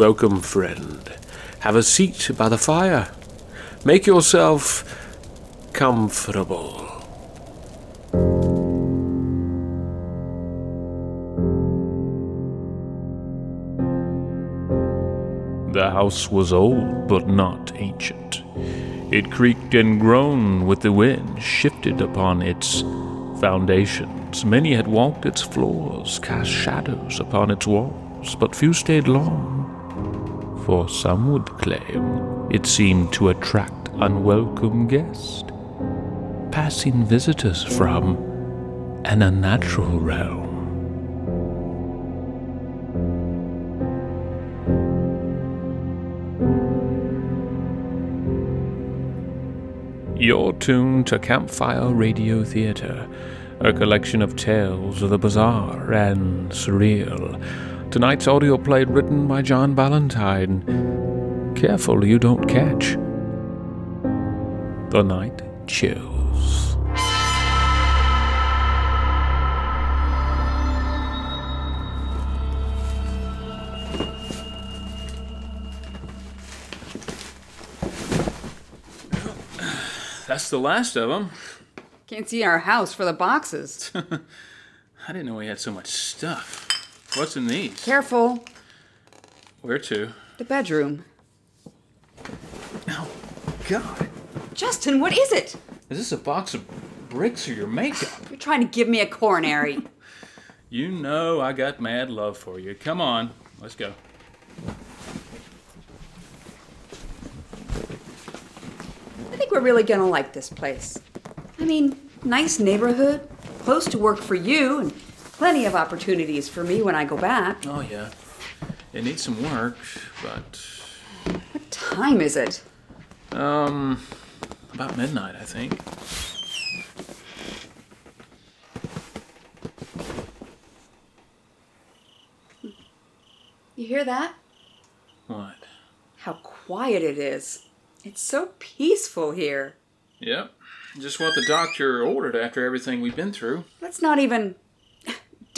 Welcome, friend. Have a seat by the fire. Make yourself comfortable. The house was old, but not ancient. It creaked and groaned with the wind, shifted upon its foundations. Many had walked its floors, cast shadows upon its walls, but few stayed long. For some would claim it seemed to attract unwelcome guests, passing visitors from an unnatural realm. You're tuned to Campfire Radio Theater, a collection of tales of the bizarre and surreal. Tonight's audio play written by John Ballantyne. Careful you don't catch the night chills. That's the last of them. Can't see our house for the boxes. I didn't know we had so much stuff. What's in these? Careful. Where to? The bedroom. Oh, God. Justin, what is it? Is this a box of bricks or your makeup? You're trying to give me a coronary. You know I got mad love for you. Come on, let's go. I think we're really gonna like this place. I mean, nice neighborhood, close to work for you, and plenty of opportunities for me when I go back. Oh, yeah. It needs some work, but. What time is it? Um. About midnight, I think. You hear that? What? How quiet it is. It's so peaceful here. Yep. Just what the doctor ordered after everything we've been through. Let's not even.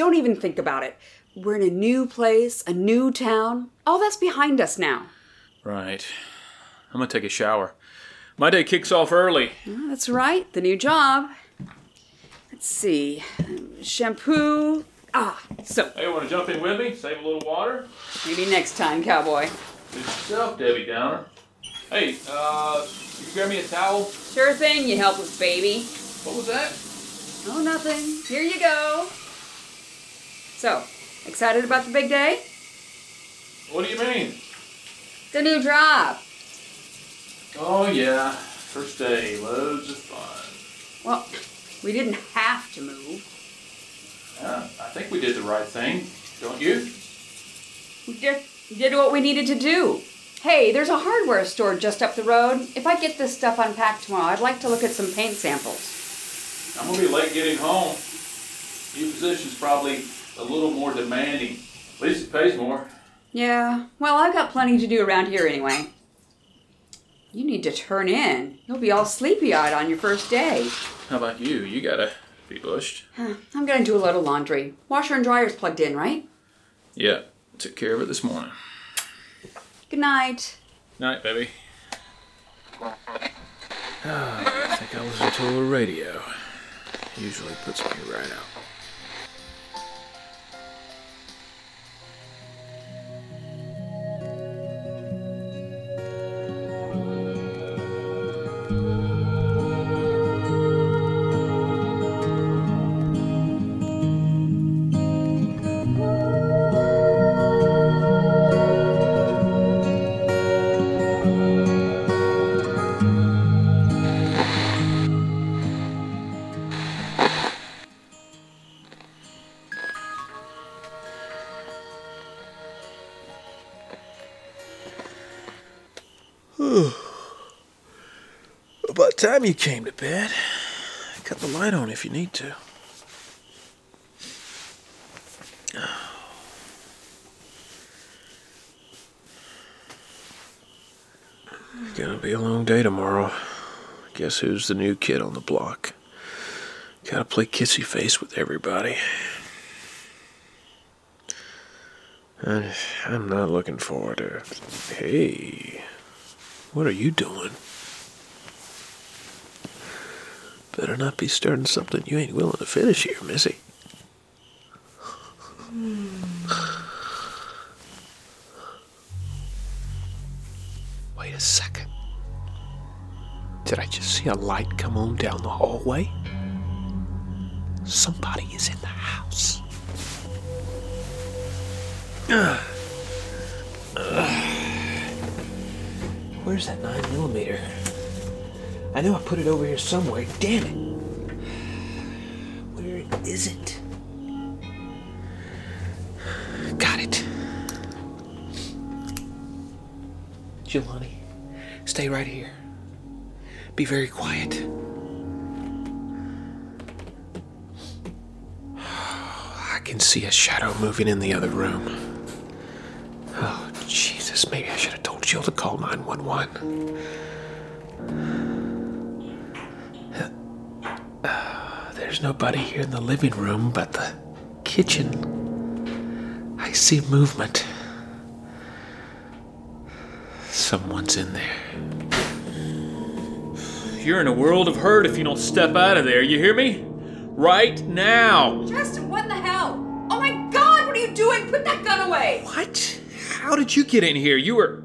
Don't even think about it. We're in a new place, a new town. All that's behind us now. Right. I'm gonna take a shower. My day kicks off early. Well, that's right, the new job. Let's see. Shampoo. Ah, so Hey, wanna jump in with me? Save a little water? maybe next time, cowboy. Good stuff, Debbie Downer. Hey, uh, you grab me a towel? Sure thing, you helpless baby. What was that? Oh, nothing. Here you go. So, excited about the big day? What do you mean? The new job. Oh, yeah. First day, loads of fun. Well, we didn't have to move. I think we did the right thing, don't you? We did, did what we needed to do. Hey, there's a hardware store just up the road. If I get this stuff unpacked tomorrow, I'd like to look at some paint samples. I'm gonna be late getting home. New position's probably a little more demanding. At least it pays more. Yeah, well, I've got plenty to do around here anyway. You need to turn in. You'll be all sleepy eyed on your first day. How about you? You gotta be bushed. Huh, I'm gonna do a load of laundry. Washer and dryer's plugged in, right? Yeah, took care of it this morning. Good night. Night, baby. Ah, I think I listen to a radio. Usually puts me right out. About time you came to bed. Cut the light on if you need to. Gonna be a long day tomorrow. Guess who's the new kid on the block? Gotta play kissy face with everybody. I, I'm not looking forward to. Hey, what are you doing? Better not be starting something you ain't willing to finish here, Missy. Hmm. Wait a second. Did I just see a light come on down the hallway? Somebody is in the house. Where's that 9 millimeter? I know I put it over here somewhere. Damn it. Where is it? Got it. Jelani, stay right here. Be very quiet. I can see a shadow moving in the other room. Oh, Jesus, maybe I should have told Jill to call 911. There's nobody here in the living room but the kitchen. I see movement. Someone's in there. You're in a world of hurt if you don't step out of there, you hear me? Right now! Justin, what in the hell? Oh my god, what are you doing? Put that gun away! What? How did you get in here? You were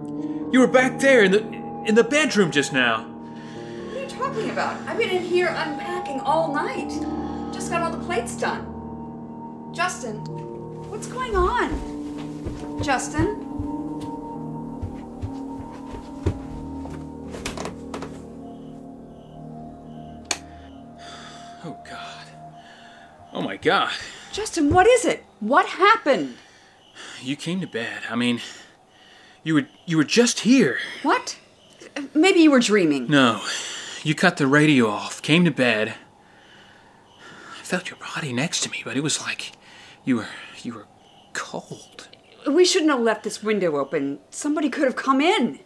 you were back there in the in the bedroom just now. What are you talking about? I've been in here unpacking all night. Just got all the plates done. Justin, what's going on? Justin? Oh god. Oh my god. Justin, what is it? What happened? You came to bed. I mean, you were you were just here. What? Maybe you were dreaming. No. You cut the radio off, came to bed. I felt your body next to me, but it was like you were you were cold. We shouldn't have left this window open. Somebody could have come in.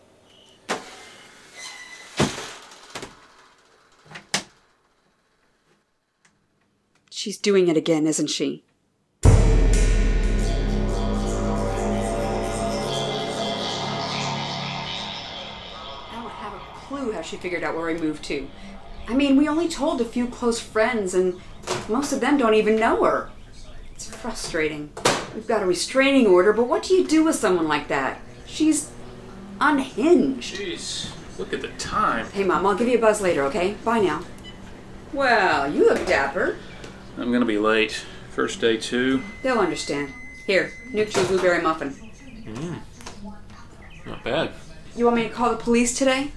She's doing it again, isn't she? I don't have a clue how she figured out where we moved to. I mean, we only told a few close friends, and most of them don't even know her. It's frustrating. We've got a restraining order, but what do you do with someone like that? She's unhinged. Jeez, look at the time. Hey, Mom, I'll give you a buzz later, okay? Bye now. Well, you look dapper. I'm gonna be late. First day too. They'll understand. Here, nuke your blueberry muffin. Mm. Not bad. You want me to call the police today?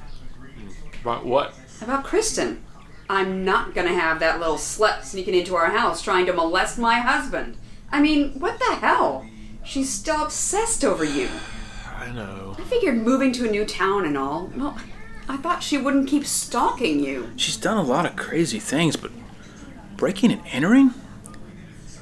About what? About Kristen. I'm not gonna have that little slut sneaking into our house trying to molest my husband. I mean, what the hell? She's still obsessed over you. I know. I figured moving to a new town and all. Well, I thought she wouldn't keep stalking you. She's done a lot of crazy things, but breaking and entering?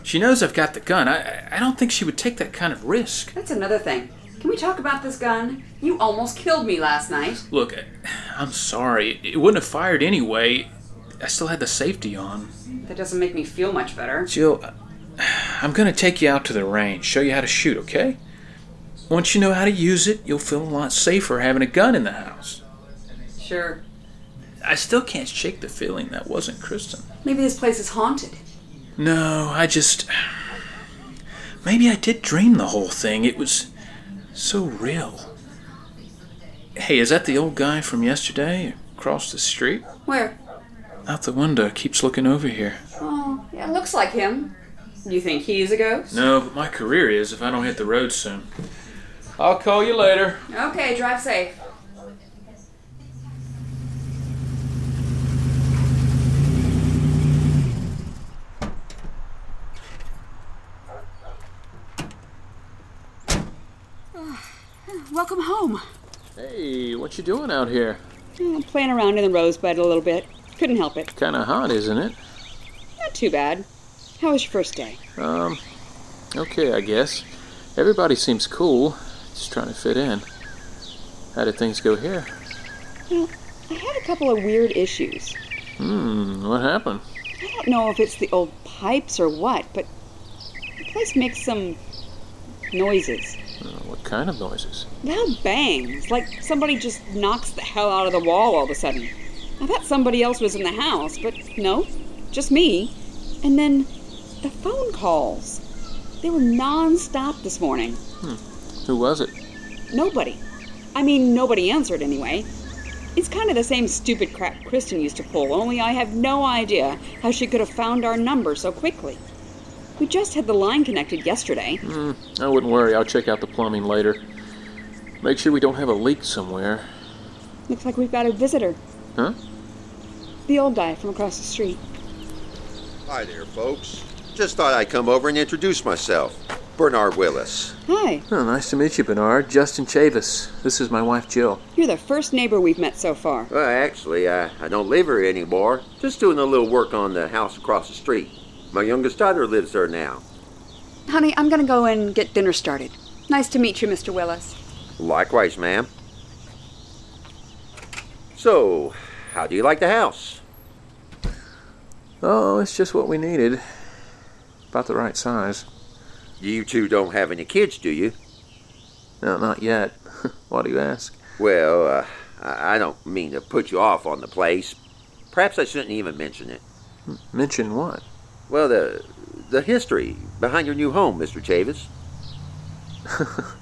She knows I've got the gun. I I don't think she would take that kind of risk. That's another thing. Can we talk about this gun? You almost killed me last night. Look, I'm sorry. It wouldn't have fired anyway. I still had the safety on. That doesn't make me feel much better. Jill, I'm gonna take you out to the range, show you how to shoot, okay? Once you know how to use it, you'll feel a lot safer having a gun in the house. Sure. I still can't shake the feeling that wasn't Kristen. Maybe this place is haunted. No, I just. Maybe I did dream the whole thing. It was so real. Hey, is that the old guy from yesterday across the street? Where? Out the window, keeps looking over here. Oh, yeah, looks like him. You think he's a ghost? No, but my career is if I don't hit the road soon. I'll call you later. Okay, drive safe. Welcome home. Hey, what you doing out here? Mm, Playing around in the rosebud a little bit. Couldn't help it. Kinda hot, isn't it? Not too bad. How was your first day? Um, okay, I guess. Everybody seems cool. Just trying to fit in. How did things go here? Well, I had a couple of weird issues. Hmm, what happened? I don't know if it's the old pipes or what, but the place makes some noises. Uh, what kind of noises? Loud bangs, like somebody just knocks the hell out of the wall all of a sudden. I thought somebody else was in the house, but no, just me. And then the phone calls. They were non stop this morning. Hmm. Who was it? Nobody. I mean, nobody answered anyway. It's kind of the same stupid crap Kristen used to pull, only I have no idea how she could have found our number so quickly. We just had the line connected yesterday. Hmm. I wouldn't worry. I'll check out the plumbing later. Make sure we don't have a leak somewhere. Looks like we've got a visitor. Huh? The old guy from across the street. Hi there, folks. Just thought I'd come over and introduce myself. Bernard Willis. Hi, Oh, nice to meet you, Bernard. Justin Chavis. This is my wife, Jill. you're the first neighbor we've met so far. Well, actually, I, I don't live here anymore. Just doing a little work on the house across the street. My youngest daughter lives there now. Honey, I'm gonna go and get dinner started. Nice to meet you, Mr. Willis. Likewise, ma'am. So, how do you like the house? Oh, it's just what we needed. About the right size. You two don't have any kids, do you? No, not yet. Why do you ask? Well, uh, I don't mean to put you off on the place. Perhaps I shouldn't even mention it. Mention what? Well, the the history behind your new home, Mr. Chavis.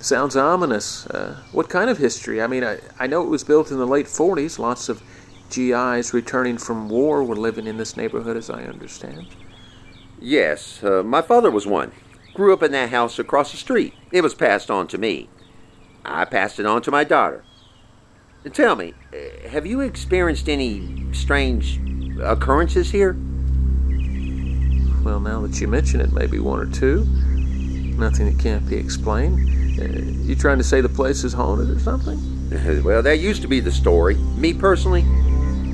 Sounds ominous. Uh, what kind of history? I mean, I, I know it was built in the late 40s. Lots of GIs returning from war were living in this neighborhood, as I understand. Yes, uh, my father was one. Grew up in that house across the street. It was passed on to me. I passed it on to my daughter. Tell me, uh, have you experienced any strange occurrences here? Well, now that you mention it, maybe one or two. Nothing that can't be explained. You trying to say the place is haunted or something? well, that used to be the story. Me personally,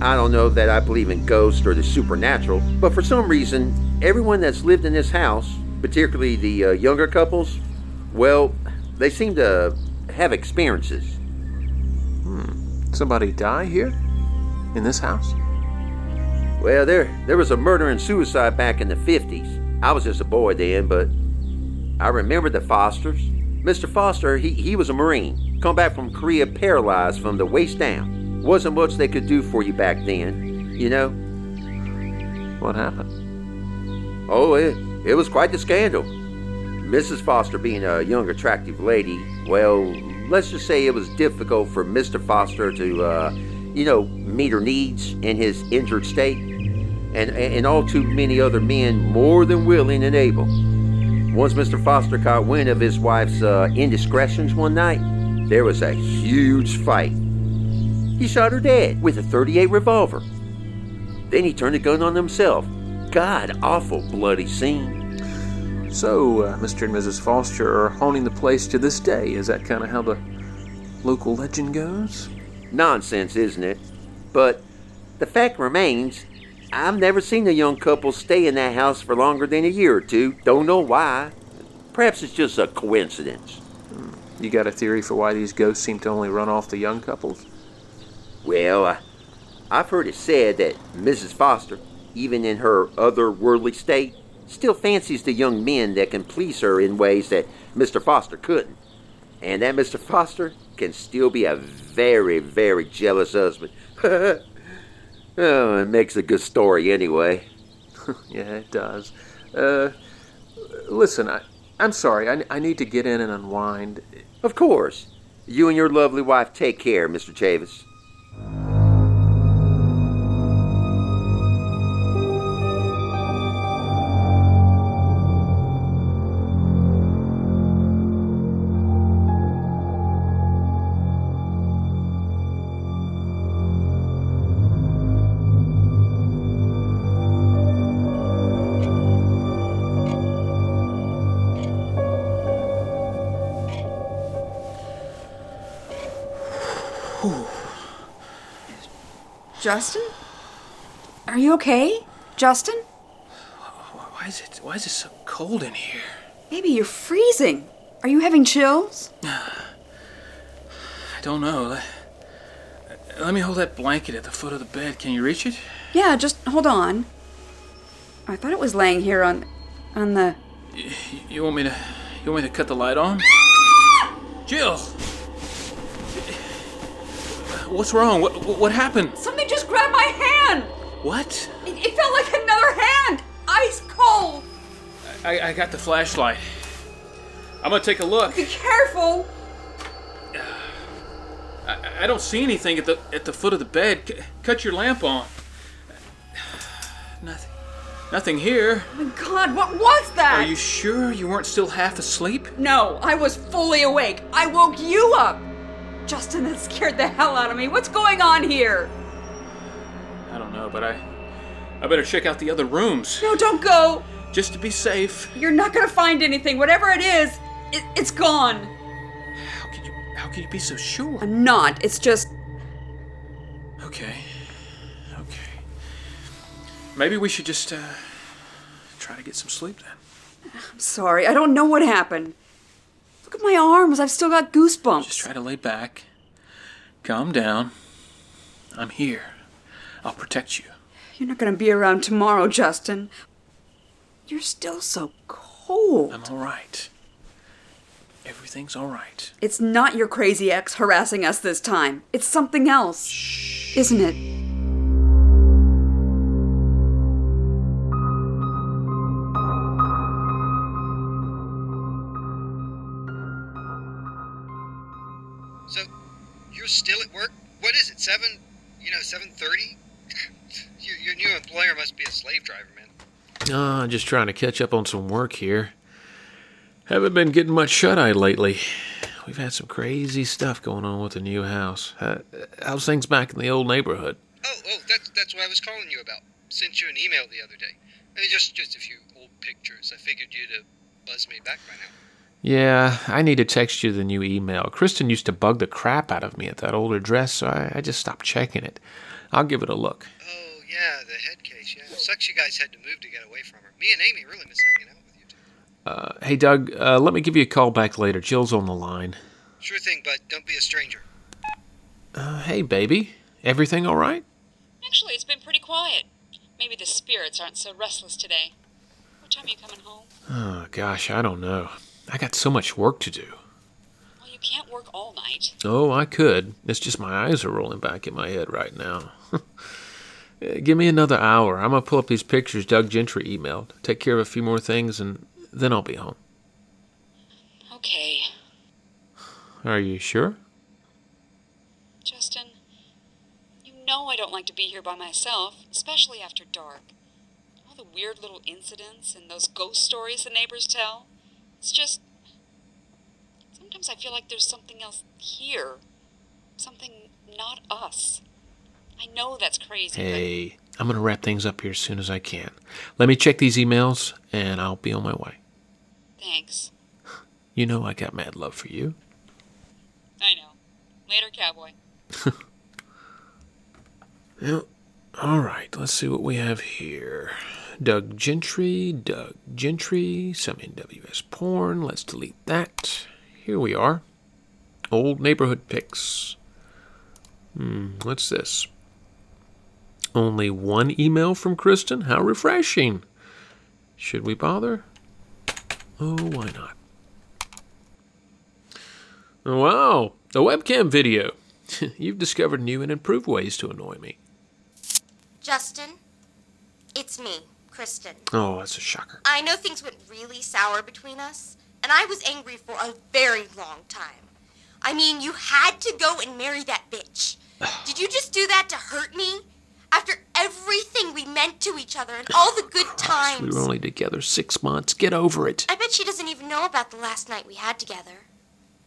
I don't know that I believe in ghosts or the supernatural, but for some reason, everyone that's lived in this house, particularly the uh, younger couples, well, they seem to have experiences. Hmm. Somebody die here? In this house? Well, there there was a murder and suicide back in the 50s. I was just a boy then, but I remember the Fosters. Mr. Foster, he, he was a Marine. Come back from Korea paralyzed from the waist down. Wasn't much they could do for you back then, you know? What happened? Oh, it, it was quite the scandal. Mrs. Foster being a young, attractive lady, well, let's just say it was difficult for Mr. Foster to, uh, you know, meet her needs in his injured state. And, and all too many other men more than willing and able. Once Mr. Foster caught wind of his wife's uh, indiscretions one night, there was a huge fight. He shot her dead with a 38 revolver. Then he turned the gun on himself. God awful bloody scene. So, uh, Mr. and Mrs. Foster are haunting the place to this day. Is that kind of how the local legend goes? Nonsense, isn't it? But the fact remains, I've never seen a young couple stay in that house for longer than a year or two. Don't know why. Perhaps it's just a coincidence. You got a theory for why these ghosts seem to only run off the young couples? Well, I, I've heard it said that Mrs. Foster, even in her otherworldly state, still fancies the young men that can please her in ways that Mr. Foster couldn't. And that Mr. Foster can still be a very, very jealous husband. oh, it makes a good story anyway. Yeah, it does. Uh, listen, I, I'm sorry. I, I need to get in and unwind. Of course. You and your lovely wife take care, Mr. Chavis. Justin? Are you okay? Justin? Why is it? Why is it so cold in here? Maybe you're freezing. Are you having chills? I don't know. Let, me hold that blanket at the foot of the bed. Can you reach it? Yeah, just hold on. I thought it was laying here on on the You, you want me to? You want me to cut the light on? Jill! What's wrong? What, what happened? Something just grabbed my hand! What? It, it felt like another hand! Ice cold! I, I got the flashlight. I'm gonna take a look. Be careful! I, I don't see anything at the at the foot of the bed. C- cut your lamp on. Nothing. Nothing here. Oh my god, what was that? Are you sure you weren't still half asleep? No, I was fully awake. I woke you up! Justin, that scared the hell out of me. What's going on here? Know, but I I better check out the other rooms No, don't go! just to be safe. You're not gonna find anything. Whatever it is, it, it's gone. How can you how could you be so sure? I'm not. It's just. Okay. Okay. Maybe we should just uh try to get some sleep then. I'm sorry. I don't know what happened. Look at my arms. I've still got goosebumps. Just try to lay back. Calm down. I'm here. I'll protect you. You're not gonna be around tomorrow, Justin. You're still so cold. I'm all right. Everything's all right. It's not your crazy ex harassing us this time. It's something else. Isn't it? So, you're still at work? What is it, 7, you know, 7.30? Your, new employer must be a slave driver, man. Ah, just trying to catch up on some work here. Haven't been getting much shut eye lately. We've had some crazy stuff going on with the new house. Uh, how's things back in the old neighborhood? Oh, oh, that's, that's what I was calling you about. Sent you an email the other day. I mean, just, just a few old pictures. I figured you'd have buzzed me back by now. Yeah, I need to text you the new email. Kristen used to bug the crap out of me at that old address, so I, I just stopped checking it. I'll give it a look. Oh, yeah, the head case, yeah. Sucks you guys had to move to get away from her. Me and Amy really miss hanging out with you two. Uh, hey, Doug, uh, let me give you a call back later. Jill's on the line. Sure thing, bud. Don't be a stranger. Uh, hey, baby. Everything all right? Actually, it's been pretty quiet. Maybe the spirits aren't so restless today. What time are you coming home? Oh, gosh, I don't know. I got so much work to do. Well, you can't work all night. Oh, I could. It's just my eyes are rolling back in my head right now. Give me another hour. I'm going to pull up these pictures Doug Gentry emailed, take care of a few more things, and then I'll be home. Okay, Are you sure? Justin. You know I don't like to be here by myself, especially after dark. All the weird little incidents and those ghost stories the neighbors tell. It's just. Sometimes I feel like there's something else here. Something not us. I know that's crazy, Hey, I'm going to wrap things up here as soon as I can. Let me check these emails, and I'll be on my way. thanks. You know I got mad love for you. I know. Later, cowboy. Well, all right, let's see what we have here. Doug Gentry, Doug Gentry, some NWS porn. Let's delete that. Here we are. Old neighborhood pics. Hmm, what's this? Only one email from Kristen? How refreshing. Should we bother? Oh, why not? Wow, a webcam video. You've discovered new and improved ways to annoy me. Justin, it's me, Kristen. Oh, that's a shocker. I know things went really sour between us, and I was angry for a very long time. I mean, you had to go and marry that bitch. Did you just do that to hurt me? After everything we meant to each other and all the good times. We were only together six months. Get over it. I bet she doesn't even know about the last night we had together.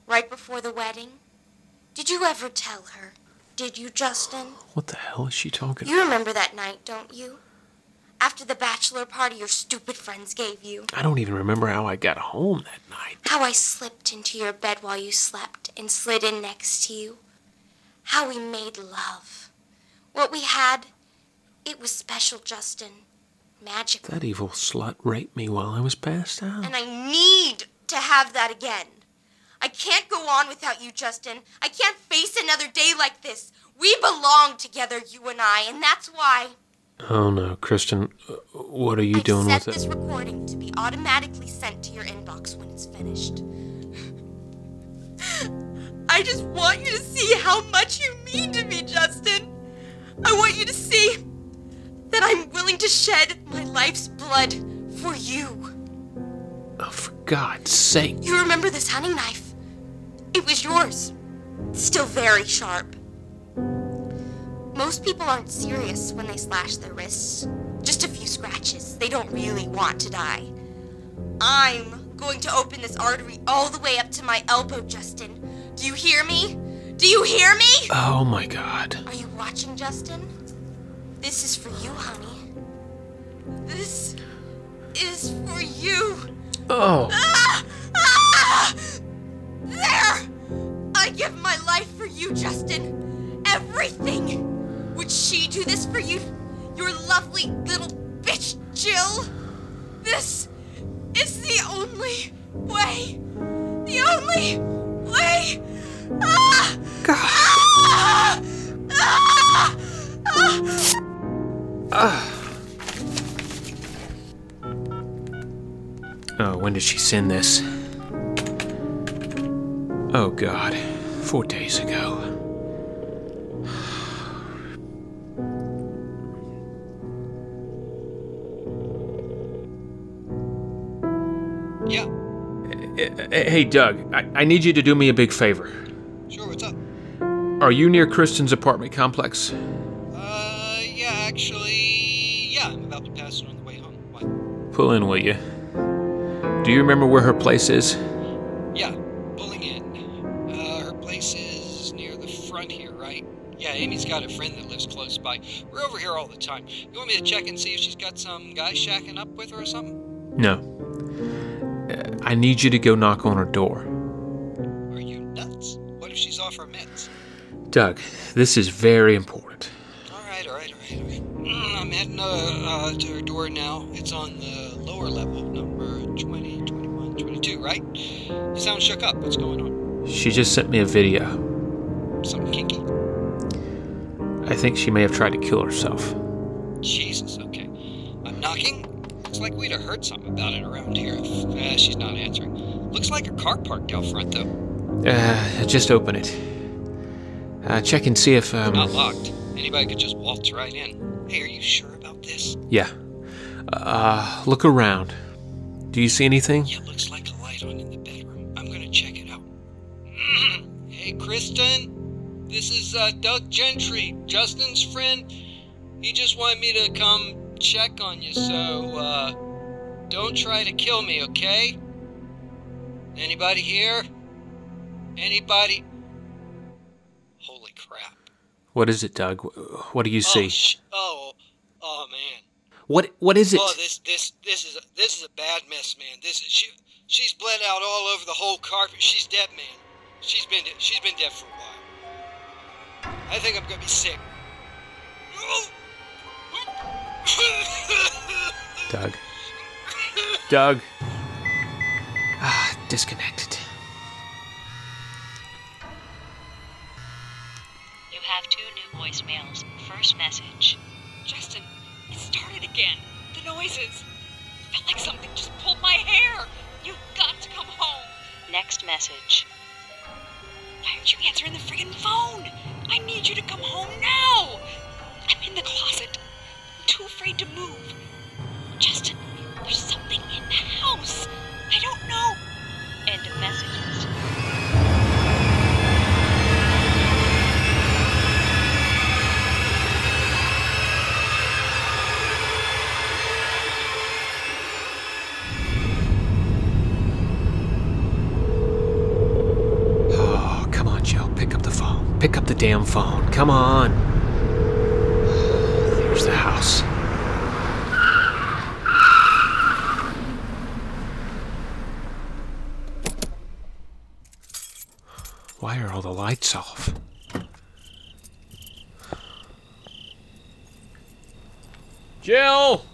Right before the wedding. Did you ever tell her? Did you, Justin? What the hell is she talking You remember that night, don't you? After the bachelor party your stupid friends gave you. I don't even remember how I got home that night. How I slipped into your bed while you slept and slid in next to you. How we made love. What we had, it was special, Justin. Magical. That evil slut raped me while I was passed out. And I need to have that again. I can't go on without you, Justin. I can't face another day like this. We belong together, you and I, and that's why Oh no, Kristen, what are you I've doing set with this it? recording to be automatically sent to your inbox when it's finished. I just want you to see how much you mean to me, Justin. I want you to see that I'm willing to shed my life's blood for you. Oh, for God's sake. You remember this hunting knife? It was yours. Still very sharp. Most people aren't serious when they slash their wrists. Just a few scratches. They don't really want to die. I'm going to open this artery all the way up to my elbow, Justin. Do you hear me? Do you hear me? Oh my God. Are you watching, Justin? This is for you, honey. This is for you. Oh. Ah! Ah! There! I give my life for you, Justin. Everything. Would she do this for you? Your lovely little bitch, Jill? This is the only way. The only way. Ah! God. Ah! Ah! Ah! Ah. Oh, when did she send this? Oh God, four days ago. Yeah, Hey, Doug, I, I need you to do me a big favor. sure, what's up? Are you near Kristen's apartment complex? Pull in, will you? Do you remember where her place is? Yeah, pulling in. Uh, her place is near the front here, right? Yeah, Amy's got a friend that lives close by. We're over here all the time. You want me to check and see if she's got some guy shacking up with her or something? No. Uh, I need you to go knock on her door. Are you nuts? What if she's off her meds? Doug, this is very important. Sound shook up. What's going on? She just sent me a video. Something kinky? I think she may have tried to kill herself. Jesus, okay. I'm knocking. Looks like we'd have heard something about it around here if uh, she's not answering. Looks like a car parked out front, though. Uh, just open it. Uh, check and see if, um. Not locked. Anybody could just waltz right in. Hey, are you sure about this? Yeah. Uh, look around. Do you see anything? Yeah, looks like a light on in the Kristen. This is uh, Doug Gentry, Justin's friend. He just wanted me to come check on you, so uh, don't try to kill me, okay? Anybody here? Anybody? Holy crap. What is it, Doug? What do you Oh, see? sh- oh, oh man. What What is it? Oh, this this this is a, this is a bad mess, man. This is she she's bled out all over the whole carpet. She's dead, man. She's been de- she's been dead for a while. I think I'm gonna be sick. Doug. Doug. Ah, disconnected. You have two new voicemails. First message. Justin, it started again. The noises. Felt like something just pulled my hair. You've got to come home. Next message. Why aren't you answering the friggin' phone? I need you to come home now. I'm in the closet. I'm too afraid to move. Justin, there's something in the house. I don't know. End of messages. The damn phone. Come on. There's the house. Why are all the lights off? Jill!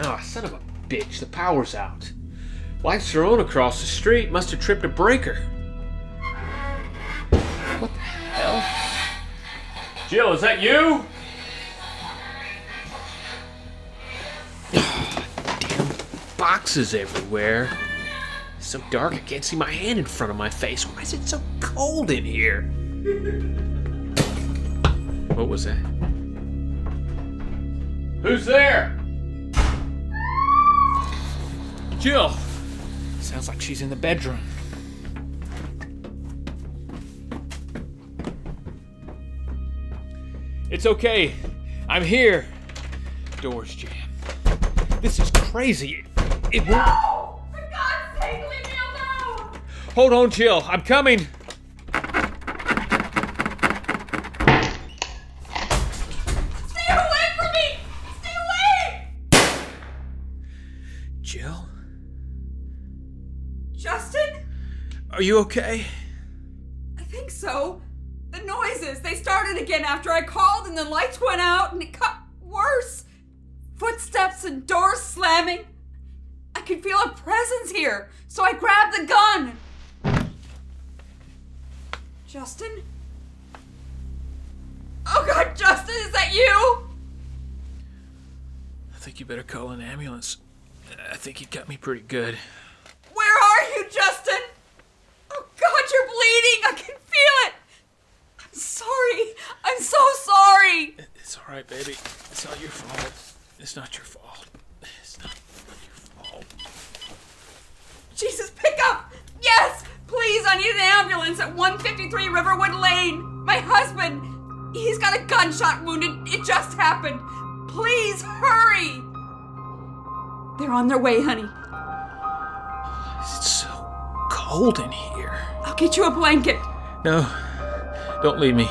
Oh, son of a bitch, the power's out. Lights are on across the street. Must have tripped a breaker. What the hell? Jill, is that you? Damn boxes everywhere. It's so dark I can't see my hand in front of my face. Why is it so cold in here? What was that? Who's there? Jill! Sounds like she's in the bedroom. It's okay. I'm here. Door's jammed. This is crazy. It, it won't. For God's sake, leave me alone! Hold on, Jill. I'm coming. Are you okay? I think so. The noises, they started again after I called and the lights went out and it got worse. Footsteps and doors slamming. I could feel a presence here, so I grabbed the gun. Justin? Oh god, Justin, is that you? I think you better call an ambulance. I think you got me pretty good. Where are you, Justin? Oh god, you're bleeding. I can feel it. I'm sorry. I'm so sorry. It's all right, baby. It's not your fault. It's not your fault. It's not your fault. Jesus, pick up! Yes! Please, I need an ambulance at 153 Riverwood Lane! My husband! He's got a gunshot wound. It, it just happened. Please, hurry! They're on their way, honey. It's so cold in here. I'll get you a blanket. No, don't leave me.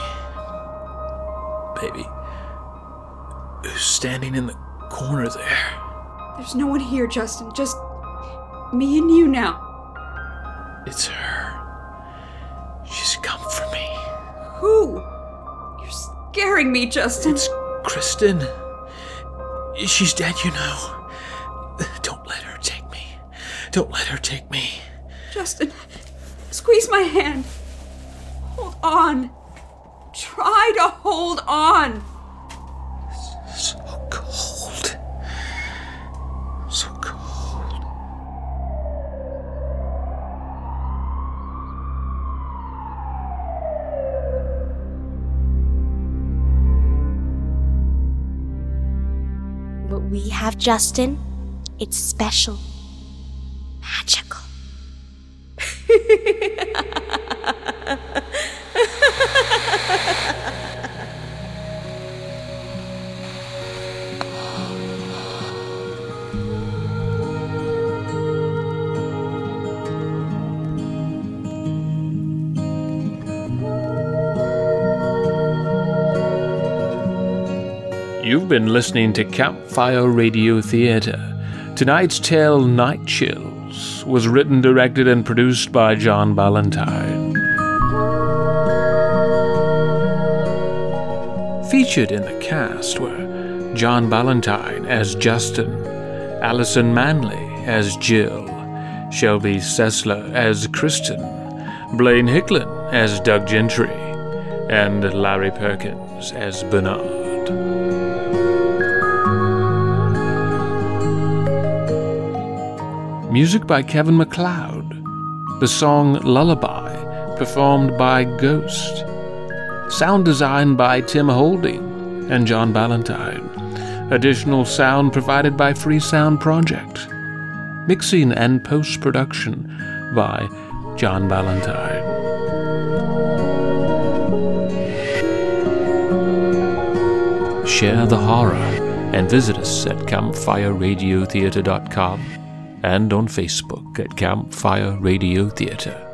Baby, who's standing in the corner there? There's no one here, Justin. Just me and you now. It's her. She's come for me. Who? You're scaring me, Justin. It's Kristen. She's dead, you know. Don't let her take me. Don't let her take me. Justin, squeeze my hand. Hold on. Try to hold on. So cold. So cold. What we have, Justin, it's special, magical. been listening to Campfire Radio Theatre. Tonight's tale, Night Chills, was written, directed, and produced by John Ballantyne. Featured in the cast were John Ballantyne as Justin, Allison Manley as Jill, Shelby Sessler as Kristen, Blaine Hicklin as Doug Gentry, and Larry Perkins as Bernard. Music by Kevin MacLeod. The song Lullaby, performed by Ghost. Sound design by Tim Holding and John Ballantyne. Additional sound provided by Freesound Project. Mixing and post production by John Ballantyne. Share the horror and visit us at campfireradiotheatre.com and on Facebook at Campfire Radio Theatre.